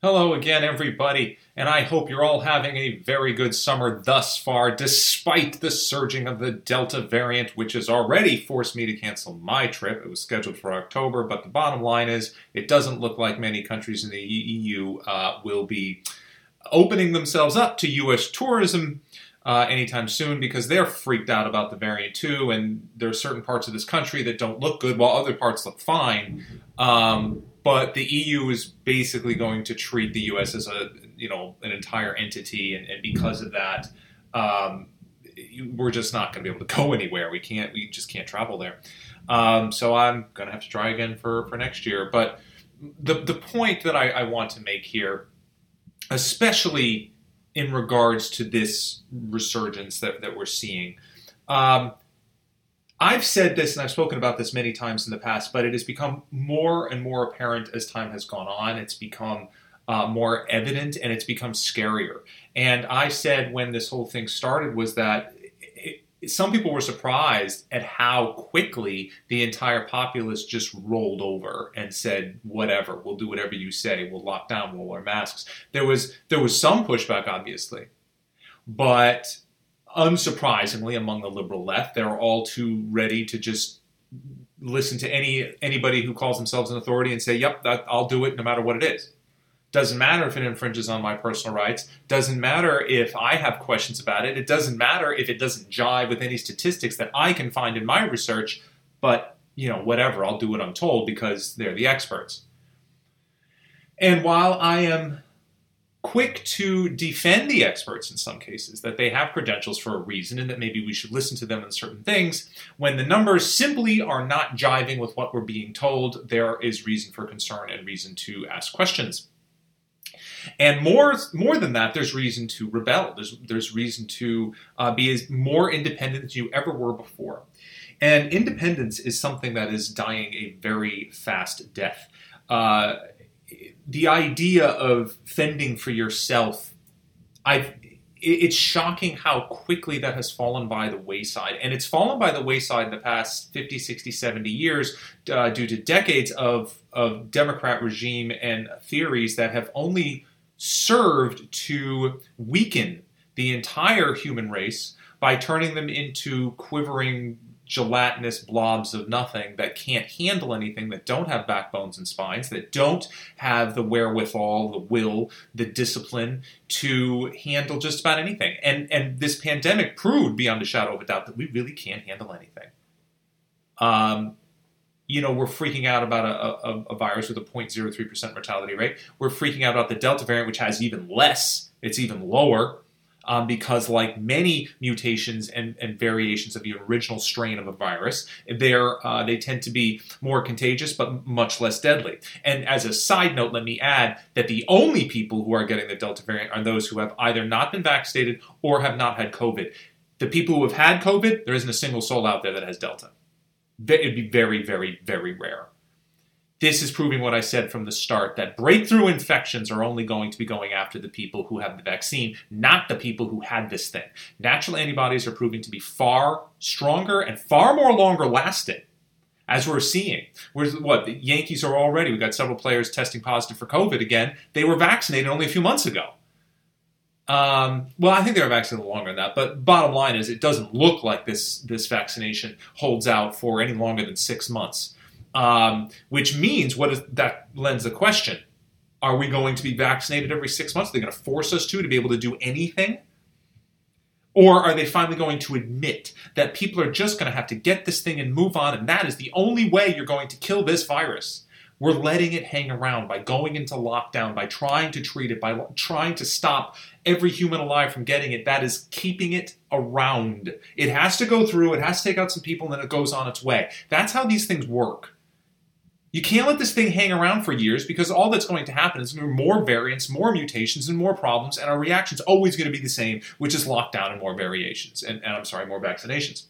Hello again, everybody, and I hope you're all having a very good summer thus far, despite the surging of the Delta variant, which has already forced me to cancel my trip. It was scheduled for October, but the bottom line is it doesn't look like many countries in the EU uh, will be opening themselves up to U.S. tourism. Uh, anytime soon because they're freaked out about the variant too, and there are certain parts of this country that don't look good while other parts look fine. Um, but the EU is basically going to treat the US as a you know an entire entity, and, and because of that, um, we're just not going to be able to go anywhere. We can't. We just can't travel there. Um, so I'm going to have to try again for for next year. But the the point that I, I want to make here, especially in regards to this resurgence that, that we're seeing. Um, I've said this and I've spoken about this many times in the past, but it has become more and more apparent as time has gone on. It's become uh, more evident and it's become scarier. And I said when this whole thing started was that some people were surprised at how quickly the entire populace just rolled over and said, "Whatever, we'll do whatever you say. We'll lock down. We'll wear masks." There was there was some pushback, obviously, but unsurprisingly, among the liberal left, they're all too ready to just listen to any anybody who calls themselves an authority and say, "Yep, that, I'll do it, no matter what it is." Doesn't matter if it infringes on my personal rights. Doesn't matter if I have questions about it. It doesn't matter if it doesn't jive with any statistics that I can find in my research. But you know, whatever, I'll do what I'm told because they're the experts. And while I am quick to defend the experts in some cases, that they have credentials for a reason and that maybe we should listen to them in certain things. When the numbers simply are not jiving with what we're being told, there is reason for concern and reason to ask questions. And more, more than that, there's reason to rebel. There's, there's reason to uh, be as more independent than you ever were before. And independence is something that is dying a very fast death. Uh, the idea of fending for yourself, I've it's shocking how quickly that has fallen by the wayside. And it's fallen by the wayside in the past 50, 60, 70 years uh, due to decades of, of Democrat regime and theories that have only served to weaken the entire human race by turning them into quivering gelatinous blobs of nothing that can't handle anything, that don't have backbones and spines, that don't have the wherewithal, the will, the discipline to handle just about anything. And and this pandemic proved beyond a shadow of a doubt that we really can't handle anything. Um, you know, we're freaking out about a, a, a virus with a 0.03% mortality rate. We're freaking out about the Delta variant, which has even less. It's even lower um, because, like many mutations and, and, variations of the original strain of a virus, they're, uh, they tend to be more contagious but much less deadly. And as a side note, let me add that the only people who are getting the Delta variant are those who have either not been vaccinated or have not had COVID. The people who have had COVID, there isn't a single soul out there that has Delta. It'd be very, very, very rare this is proving what I said from the start that breakthrough infections are only going to be going after the people who have the vaccine, not the people who had this thing. Natural antibodies are proving to be far stronger and far more longer lasting. As we're seeing, where's what the Yankees are already. we've got several players testing positive for COVID again. They were vaccinated only a few months ago. Um, well, I think they were vaccinated longer than that, but bottom line is, it doesn't look like this this vaccination holds out for any longer than six months. Um, which means what is that lends the question: Are we going to be vaccinated every six months? Are they going to force us to to be able to do anything? Or are they finally going to admit that people are just going to have to get this thing and move on, and that is the only way you're going to kill this virus? We're letting it hang around by going into lockdown, by trying to treat it, by trying to stop every human alive from getting it. That is keeping it around. It has to go through, it has to take out some people, and then it goes on its way. That's how these things work. You can't let this thing hang around for years because all that's going to happen is more variants, more mutations, and more problems, and our reaction's always going to be the same, which is lockdown and more variations, and, and I'm sorry, more vaccinations.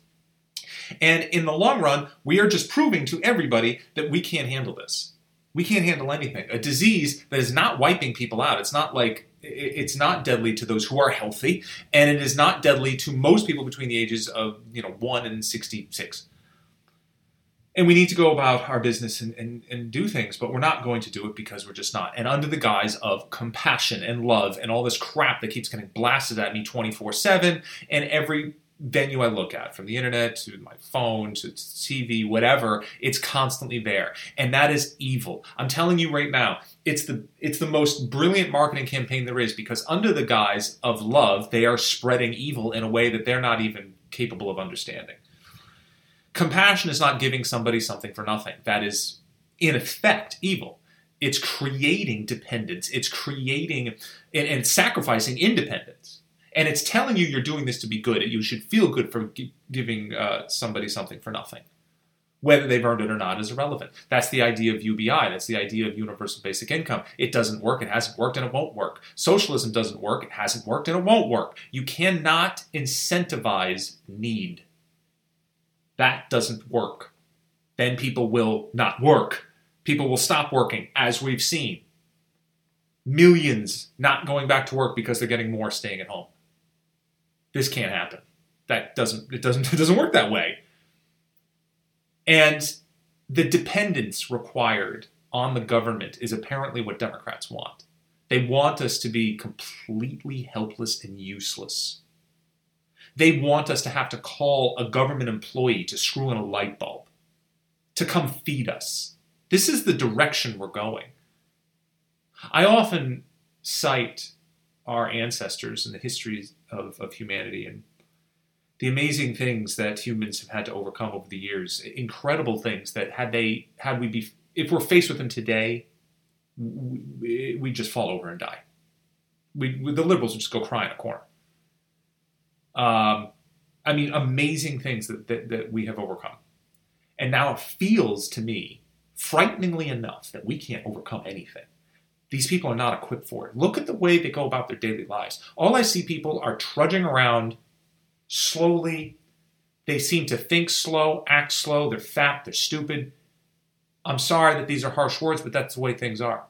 And in the long run, we are just proving to everybody that we can't handle this. We can't handle anything. A disease that is not wiping people out. It's not like it's not deadly to those who are healthy, and it is not deadly to most people between the ages of you know one and sixty six. and we need to go about our business and, and, and do things, but we're not going to do it because we're just not. And under the guise of compassion and love and all this crap that keeps getting blasted at me 24 7, and every venue I look at, from the internet to my phone to TV, whatever, it's constantly there. And that is evil. I'm telling you right now, it's the it's the most brilliant marketing campaign there is because under the guise of love, they are spreading evil in a way that they're not even capable of understanding. Compassion is not giving somebody something for nothing. That is, in effect, evil. It's creating dependence. It's creating and, and sacrificing independence. And it's telling you you're doing this to be good. You should feel good for gi- giving uh, somebody something for nothing. Whether they've earned it or not is irrelevant. That's the idea of UBI. That's the idea of universal basic income. It doesn't work. It hasn't worked and it won't work. Socialism doesn't work. It hasn't worked and it won't work. You cannot incentivize need. That doesn't work. Then people will not work. People will stop working, as we've seen. Millions not going back to work because they're getting more staying at home. This can't happen. That doesn't it doesn't it doesn't work that way. And the dependence required on the government is apparently what Democrats want. They want us to be completely helpless and useless. They want us to have to call a government employee to screw in a light bulb, to come feed us. This is the direction we're going. I often cite our ancestors and the histories of, of humanity and the amazing things that humans have had to overcome over the years, incredible things that had they had we be if we're faced with them today, we, we just fall over and die. We, we, the liberals would just go cry in a corner. Um, I mean, amazing things that, that, that we have overcome. And now it feels to me, frighteningly enough, that we can't overcome anything. These people are not equipped for it. Look at the way they go about their daily lives. All I see people are trudging around slowly. They seem to think slow, act slow, they're fat, they're stupid. I'm sorry that these are harsh words, but that's the way things are.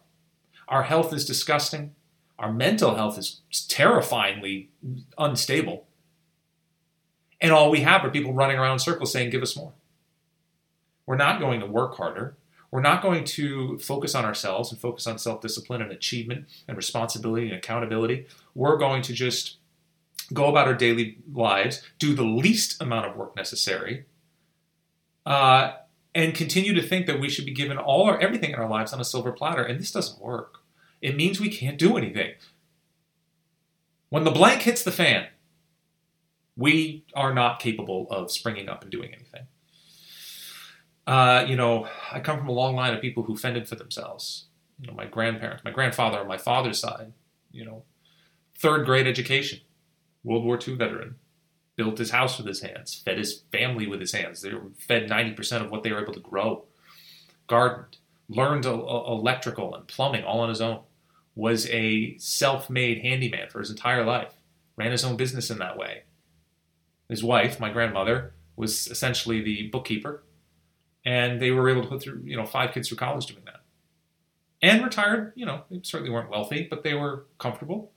Our health is disgusting. Our mental health is terrifyingly unstable. And all we have are people running around circles saying, give us more. We're not going to work harder. We're not going to focus on ourselves and focus on self discipline and achievement and responsibility and accountability. We're going to just go about our daily lives, do the least amount of work necessary, uh, and continue to think that we should be given all or everything in our lives on a silver platter. And this doesn't work. It means we can't do anything. When the blank hits the fan, we are not capable of springing up and doing anything. Uh, you know, I come from a long line of people who fended for themselves. You know, my grandparents, my grandfather on my father's side, you know, third grade education, World War II veteran, built his house with his hands, fed his family with his hands. They were fed 90% of what they were able to grow, gardened, learned electrical and plumbing all on his own, was a self made handyman for his entire life, ran his own business in that way. His wife, my grandmother, was essentially the bookkeeper, and they were able to put through you know five kids through college doing that, and retired. You know, they certainly weren't wealthy, but they were comfortable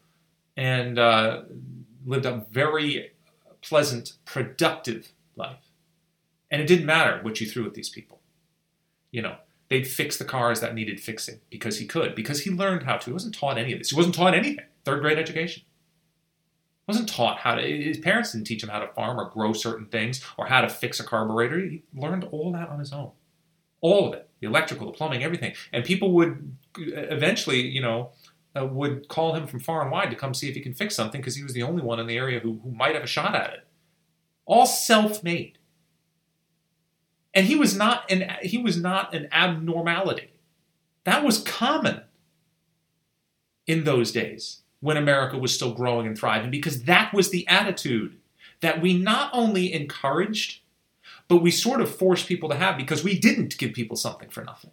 and uh, lived a very pleasant, productive life. And it didn't matter what you threw at these people. You know, they'd fix the cars that needed fixing because he could, because he learned how to. He wasn't taught any of this. He wasn't taught anything. Third grade education wasn't taught how to his parents didn't teach him how to farm or grow certain things or how to fix a carburetor. He learned all that on his own. All of it. The electrical the plumbing everything. And people would eventually you know uh, would call him from far and wide to come see if he can fix something because he was the only one in the area who, who might have a shot at it. All self-made. And he was not an he was not an abnormality. That was common in those days when America was still growing and thriving because that was the attitude that we not only encouraged, but we sort of forced people to have because we didn't give people something for nothing.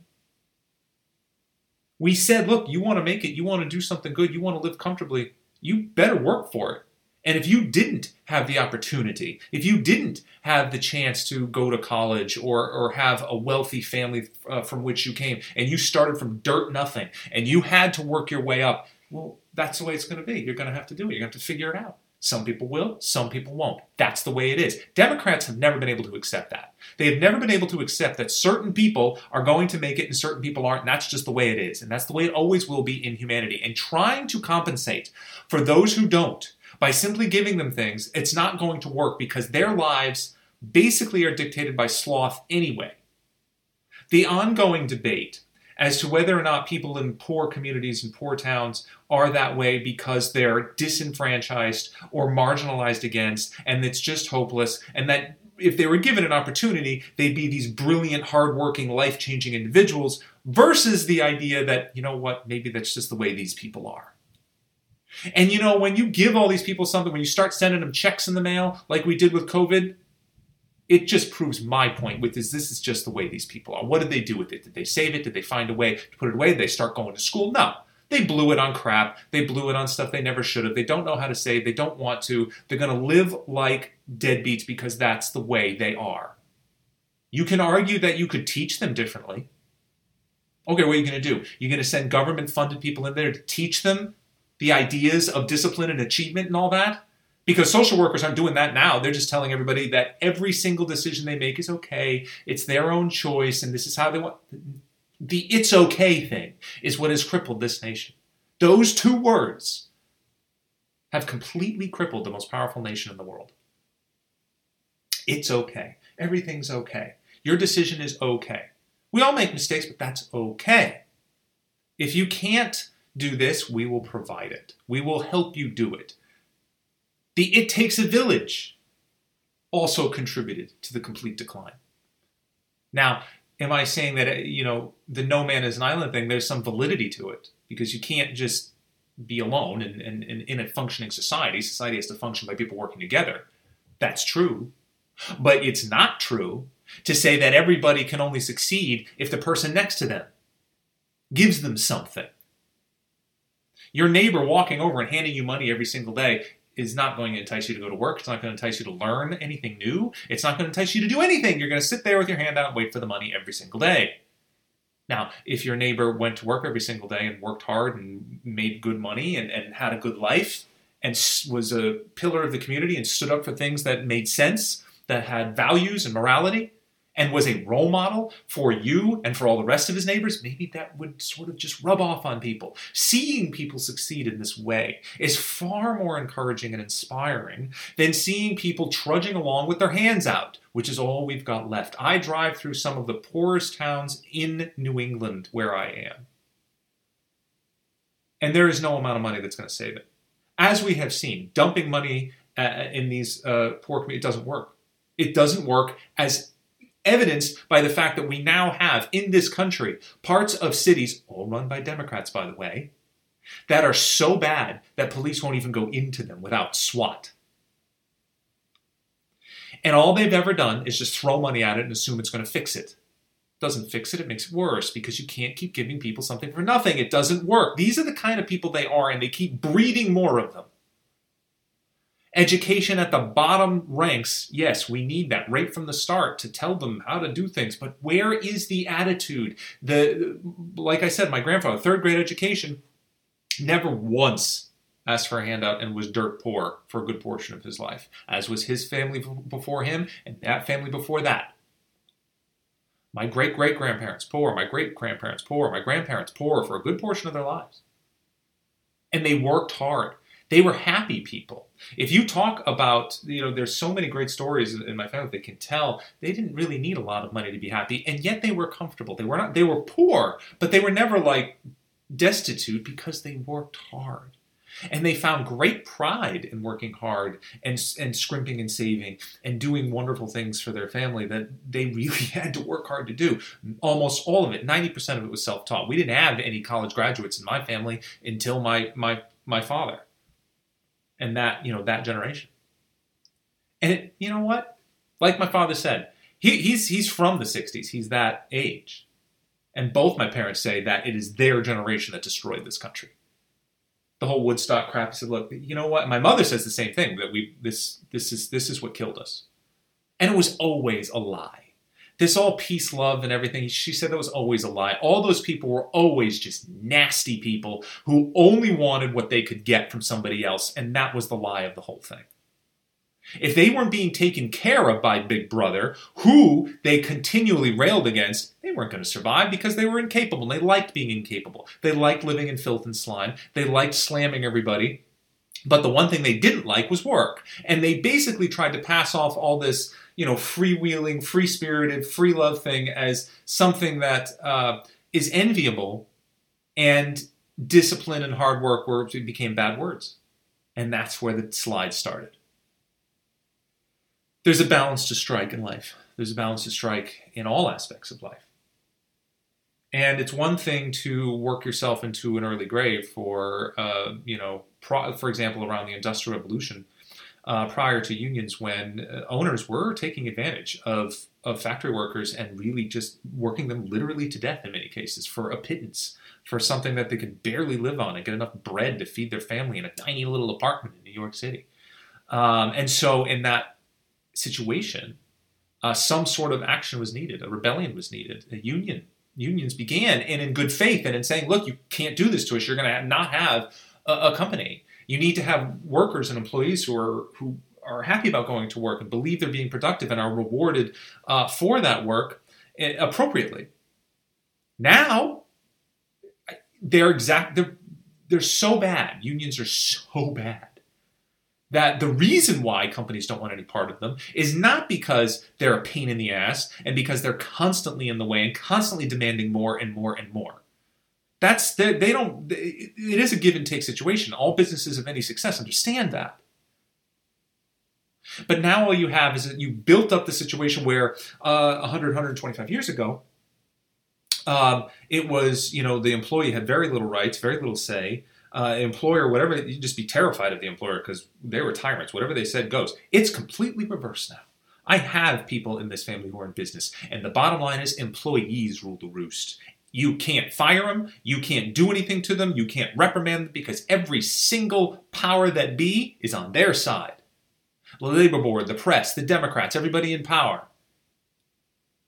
We said, look, you want to make it, you want to do something good, you want to live comfortably, you better work for it. And if you didn't have the opportunity, if you didn't have the chance to go to college or, or have a wealthy family uh, from which you came, and you started from dirt nothing, and you had to work your way up, well, that's the way it's going to be. You're going to have to do it. You're going to have to figure it out. Some people will, some people won't. That's the way it is. Democrats have never been able to accept that. They have never been able to accept that certain people are going to make it and certain people aren't, and that's just the way it is. And that's the way it always will be in humanity. And trying to compensate for those who don't by simply giving them things, it's not going to work because their lives basically are dictated by sloth anyway. The ongoing debate as to whether or not people in poor communities and poor towns are that way because they're disenfranchised or marginalized against, and it's just hopeless, and that if they were given an opportunity, they'd be these brilliant, hardworking, life changing individuals, versus the idea that, you know what, maybe that's just the way these people are. And you know, when you give all these people something, when you start sending them checks in the mail, like we did with COVID, it just proves my point with this this is just the way these people are. What did they do with it? Did they save it? Did they find a way to put it away? Did they start going to school? No. They blew it on crap. They blew it on stuff they never should have. They don't know how to save they don't want to. They're going to live like deadbeats because that's the way they are. You can argue that you could teach them differently. Okay what are you going to do? You're going to send government funded people in there to teach them the ideas of discipline and achievement and all that because social workers aren't doing that now. They're just telling everybody that every single decision they make is okay. It's their own choice, and this is how they want. The it's okay thing is what has crippled this nation. Those two words have completely crippled the most powerful nation in the world. It's okay. Everything's okay. Your decision is okay. We all make mistakes, but that's okay. If you can't do this, we will provide it. We will help you do it. The It Takes a Village also contributed to the complete decline. Now, am I saying that, uh, you know, the no man is an island thing, there's some validity to it because you can't just be alone and, and, and in a functioning society. Society has to function by people working together. That's true. But it's not true to say that everybody can only succeed if the person next to them gives them something. Your neighbor walking over and handing you money every single day is not going to entice you to go to work. It's not going to entice you to learn anything new. It's not going to entice you to do anything. You're going to sit there with your hand out and wait for the money every single day. Now, if your neighbor went to work every single day and worked hard and made good money and, and had a good life and was a pillar of the community and stood up for things that made sense, that had values and morality, and was a role model for you and for all the rest of his neighbors, maybe that would sort of just rub off on people. Seeing people succeed in this way is far more encouraging and inspiring than seeing people trudging along with their hands out, which is all we've got left. I drive through some of the poorest towns in New England where I am. And there is no amount of money that's going to save it. As we have seen, dumping money uh, in these uh, poor communities doesn't work. It doesn't work as evidenced by the fact that we now have in this country parts of cities, all run by Democrats, by the way, that are so bad that police won't even go into them without SWAT. And all they've ever done is just throw money at it and assume it's going to fix it. Doesn't fix it, it makes it worse because you can't keep giving people something for nothing. It doesn't work. These are the kind of people they are, and they keep breeding more of them. Education at the bottom ranks, yes, we need that right from the start to tell them how to do things. But where is the attitude? The like I said, my grandfather, third grade education, never once asked for a handout and was dirt poor for a good portion of his life, as was his family before him and that family before that. My great great grandparents poor, my great grandparents poor, my grandparents poor for a good portion of their lives. And they worked hard. They were happy people. If you talk about, you know, there's so many great stories in my family that can tell they didn't really need a lot of money to be happy, and yet they were comfortable. They were not, they were poor, but they were never like destitute because they worked hard. And they found great pride in working hard and, and scrimping and saving and doing wonderful things for their family that they really had to work hard to do. Almost all of it, 90% of it was self taught. We didn't have any college graduates in my family until my, my, my father and that you know that generation. And it, you know what? Like my father said, he, he's he's from the '60s. He's that age, and both my parents say that it is their generation that destroyed this country. The whole Woodstock crap. He said, "Look, you know what?" My mother says the same thing that we this this is this is what killed us, and it was always a lie. This all peace, love, and everything, she said that was always a lie. All those people were always just nasty people who only wanted what they could get from somebody else, and that was the lie of the whole thing. If they weren't being taken care of by Big Brother, who they continually railed against, they weren't going to survive because they were incapable. They liked being incapable. They liked living in filth and slime. They liked slamming everybody. But the one thing they didn't like was work. And they basically tried to pass off all this, you know, freewheeling, free spirited, free love thing as something that uh, is enviable. And discipline and hard work were, became bad words. And that's where the slide started there's a balance to strike in life. There's a balance to strike in all aspects of life. And it's one thing to work yourself into an early grave for, uh, you know, pro- for example, around the Industrial Revolution, uh, prior to unions, when uh, owners were taking advantage of, of factory workers and really just working them literally to death in many cases for a pittance, for something that they could barely live on and get enough bread to feed their family in a tiny little apartment in New York City. Um, and so, in that situation, uh, some sort of action was needed. A rebellion was needed. A union unions began, and in good faith, and in saying, "Look, you can't do this to us. You're going to not have a, a, company. You need to have workers and employees who are who are happy about going to work and believe they're being productive and are rewarded uh, for that work eh, appropriately." Now, they're exact. They're they're so bad. Unions are so bad that the reason why companies don't want any part of them is not because they're a pain in the ass and because they're constantly in the way and constantly demanding more and more and more. That's they, they don't. It is a give and take situation. All businesses of any success understand that. But now all you have is that you built up the situation where uh, 100, 125 years ago, um, it was you know the employee had very little rights, very little say uh, employer, whatever, you just be terrified of the employer because they were tyrants. Whatever they said goes. It's completely reversed now. I have people in this family who are in business, and the bottom line is employees rule the roost. You can't fire them, you can't do anything to them, you can't reprimand them because every single power that be is on their side. The labor board, the press, the Democrats, everybody in power.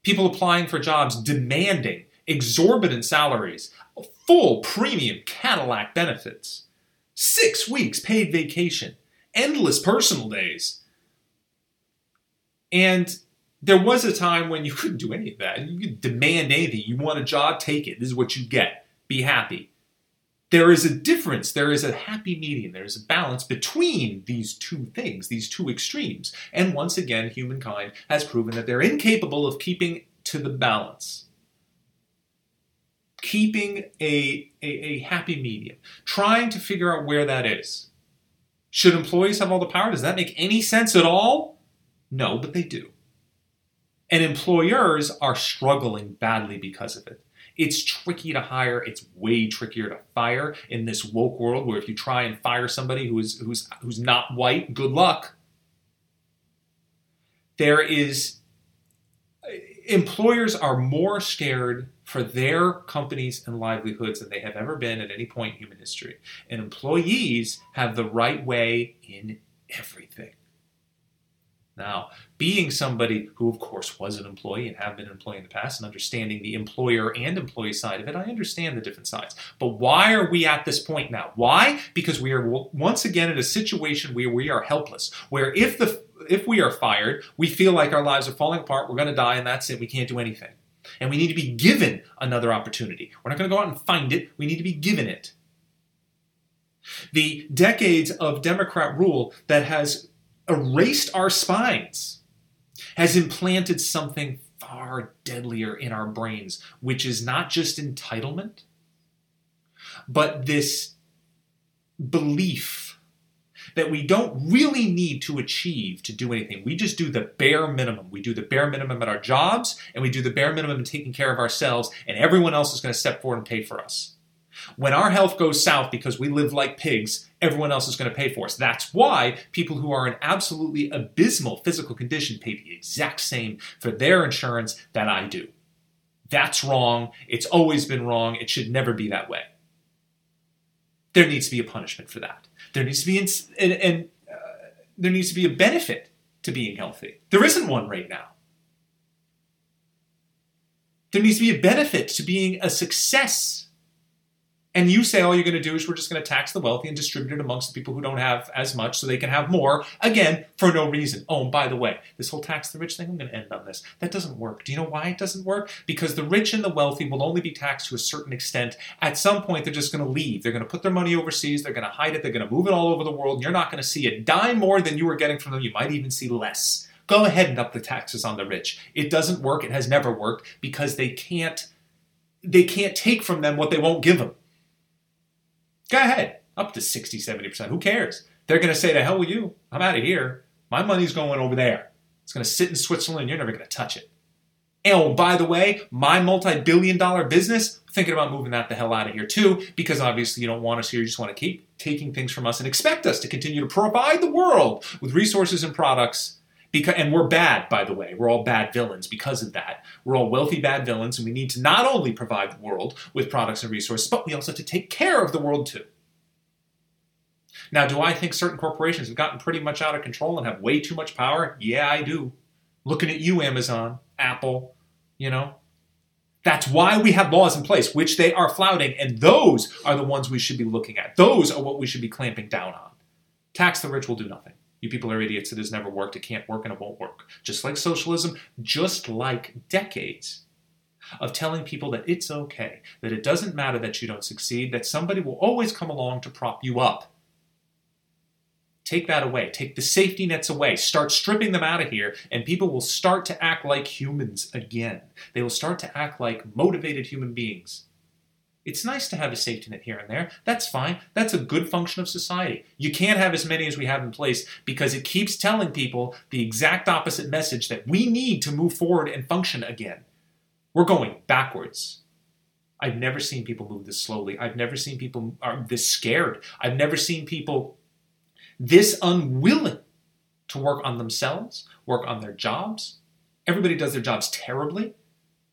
People applying for jobs demanding exorbitant salaries, full premium Cadillac benefits, six weeks paid vacation, endless personal days. And there was a time when you couldn't do any of that. You could demand anything. You want a job, take it. This is what you get. Be happy. There is a difference. There is a happy medium. There is a balance between these two things, these two extremes. And once again, humankind has proven that they're incapable of keeping to the balance keeping a, a, a, happy medium, trying to figure out where that is. Should employees have all the power? Does that make any sense at all? No, but they do. And employers are struggling badly because of it. It's tricky to hire, it's way trickier to fire in this woke world where if you try and fire somebody who is who's who's not white, good luck. There is employers are more scared for their companies and livelihoods than they have ever been at any point in human history. And employees have the right way in everything. Now, being somebody who, of course, was an employee and have been an employee in the past and understanding the employer and employee side of it, I understand the different sides. But why are we at this point now? Why? Because we are once again in a situation where we are helpless, where if the if we are fired, we feel like our lives are falling apart, we're going to die, and that's it. We can't do anything. And we need to be given another opportunity. We're not going to go out and find it, we need to be given it. The decades of Democrat rule that has erased our spines has implanted something far deadlier in our brains, which is not just entitlement, but this belief that we don't really need to achieve to do anything. We just do the bare minimum. We do the bare minimum at our jobs, and we do the bare minimum in taking care of ourselves, and everyone else is going to step forward and pay for us. When our health goes south because we live like pigs, everyone else is going to pay for us. That's why people who are in absolutely abysmal physical condition pay the exact same for their insurance that I do. That's wrong. It's always been wrong. It should never be that way. There needs to be a punishment for that. There needs to be, and, and uh, there needs to be a benefit to being healthy. There isn't one right now. There needs to be a benefit to being a success. And you say all you're going to do is we're just going to tax the wealthy and distribute it amongst the people who don't have as much so they can have more, again, for no reason. Oh, and by the way, this whole tax the rich thing, I'm going to end on this. That doesn't work. Do you know why it doesn't work? Because the rich and the wealthy will only be taxed to a certain extent. At some point, they're just going to leave. They're going to put their money overseas. They're going to hide it. They're going to move it all over the world. You're not going to see a dime more than you were getting from them. You might even see less. Go ahead and up the taxes on the rich. It doesn't work. It has never worked because they can't they can't take from them what they won't give them. Go ahead, up to 60, 70%. Who cares? They're going to say, to hell with you. I'm out of here. My money's going over there. It's going to sit in Switzerland. You're never going to touch it. Oh, by the way, my multi billion dollar business, thinking about moving that the hell out of here too, because obviously you don't want us here. You just want to keep taking things from us and expect us to continue to provide the world with resources and products because, and we're bad, by the way. We're all bad villains because of that. We're all wealthy bad villains, and we need to not only provide the world with products and resources, but we also have to take care of the world too. Now, do I think certain corporations have gotten pretty much out of control and have way too much power? Yeah, I do. Looking at you, Amazon, Apple, you know. That's why we have laws in place, which they are flouting, and those are the ones we should be looking at. Those are what we should be clamping down on. Tax the rich will do nothing. You people are idiots. It has never worked. It can't work and it won't work. Just like socialism, just like decades of telling people that it's okay, that it doesn't matter that you don't succeed, that somebody will always come along to prop you up. Take that away. Take the safety nets away. Start stripping them out of here, and people will start to act like humans again. They will start to act like motivated human beings. It's nice to have a safety net here and there. That's fine. That's a good function of society. You can't have as many as we have in place because it keeps telling people the exact opposite message that we need to move forward and function again. We're going backwards. I've never seen people move this slowly. I've never seen people are this scared. I've never seen people this unwilling to work on themselves, work on their jobs. Everybody does their jobs terribly.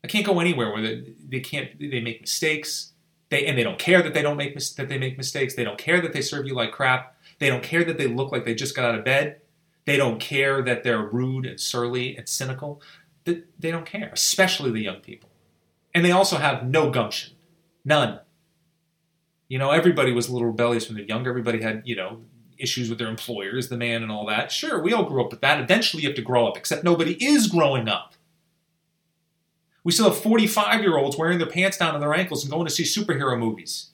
I can't go anywhere where they, they can't they make mistakes they and they don't care that they don't make that they make mistakes. They don't care that they serve you like crap. They don't care that they look like they just got out of bed. They don't care that they're rude and surly and cynical. They, they don't care, especially the young people. And they also have no gumption, none. You know, everybody was a little rebellious when they're young. Everybody had, you know, issues with their employers, the man, and all that. Sure, we all grew up with that. Eventually, you have to grow up, except nobody is growing up. We still have 45 year olds wearing their pants down to their ankles and going to see superhero movies.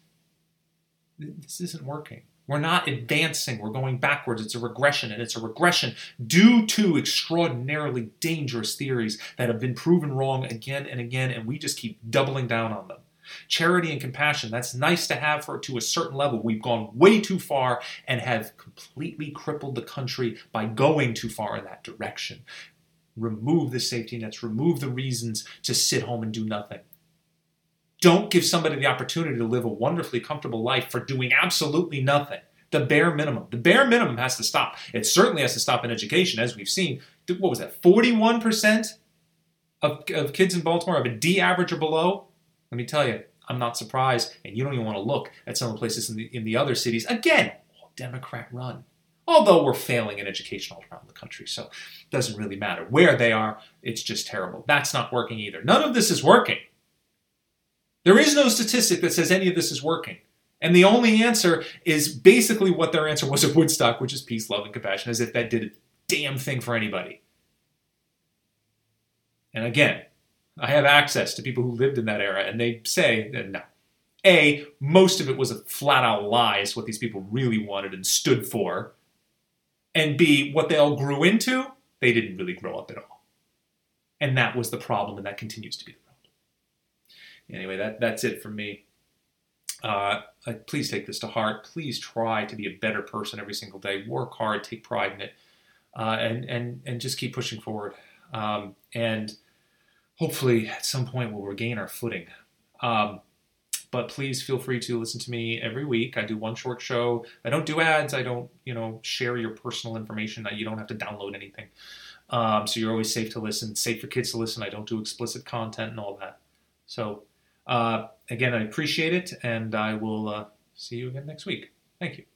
This isn't working. We're not advancing. We're going backwards. It's a regression, and it's a regression due to extraordinarily dangerous theories that have been proven wrong again and again, and we just keep doubling down on them. Charity and compassion, that's nice to have for to a certain level. We've gone way too far and have completely crippled the country by going too far in that direction remove the safety nets, remove the reasons to sit home and do nothing. Don't give somebody the opportunity to live a wonderfully comfortable life for doing absolutely nothing. The bare minimum. The bare minimum has to stop. It certainly has to stop in education, as we've seen. What was that? 41% of, of kids in Baltimore have a D average or below? Let me tell you, I'm not surprised, and you don't even want to look at some of the places in the, in the other cities. Again, Democrat run although we're failing in education all around the country. So it doesn't really matter where they are, it's just terrible. That's not working either. None of this is working. There is no statistic that says any of this is working. And the only answer is basically what their answer was at Woodstock, which is peace, love, and compassion, as if that did a damn thing for anybody. And again, I have access to people who lived in that era, and they say that no. A, most of it was a flat out lie, is what these people really wanted and stood for and B, what they all grew into, they didn't really grow up at all. And that was the problem, and that continues to be the problem. Anyway, that, that's it from me. Uh, please take this to heart. Please try to be a better person every single day. Work hard, take pride in it, uh, and and and just keep pushing forward. Um, and hopefully, at some point, we'll regain our footing. Um, but please feel free to listen to me every week. I do one short show. I don't do ads. I don't, you know, share your personal information. You don't have to download anything. Um, so you're always safe to listen. Safe for kids to listen. I don't do explicit content and all that. So uh, again, I appreciate it, and I will uh, see you again next week. Thank you.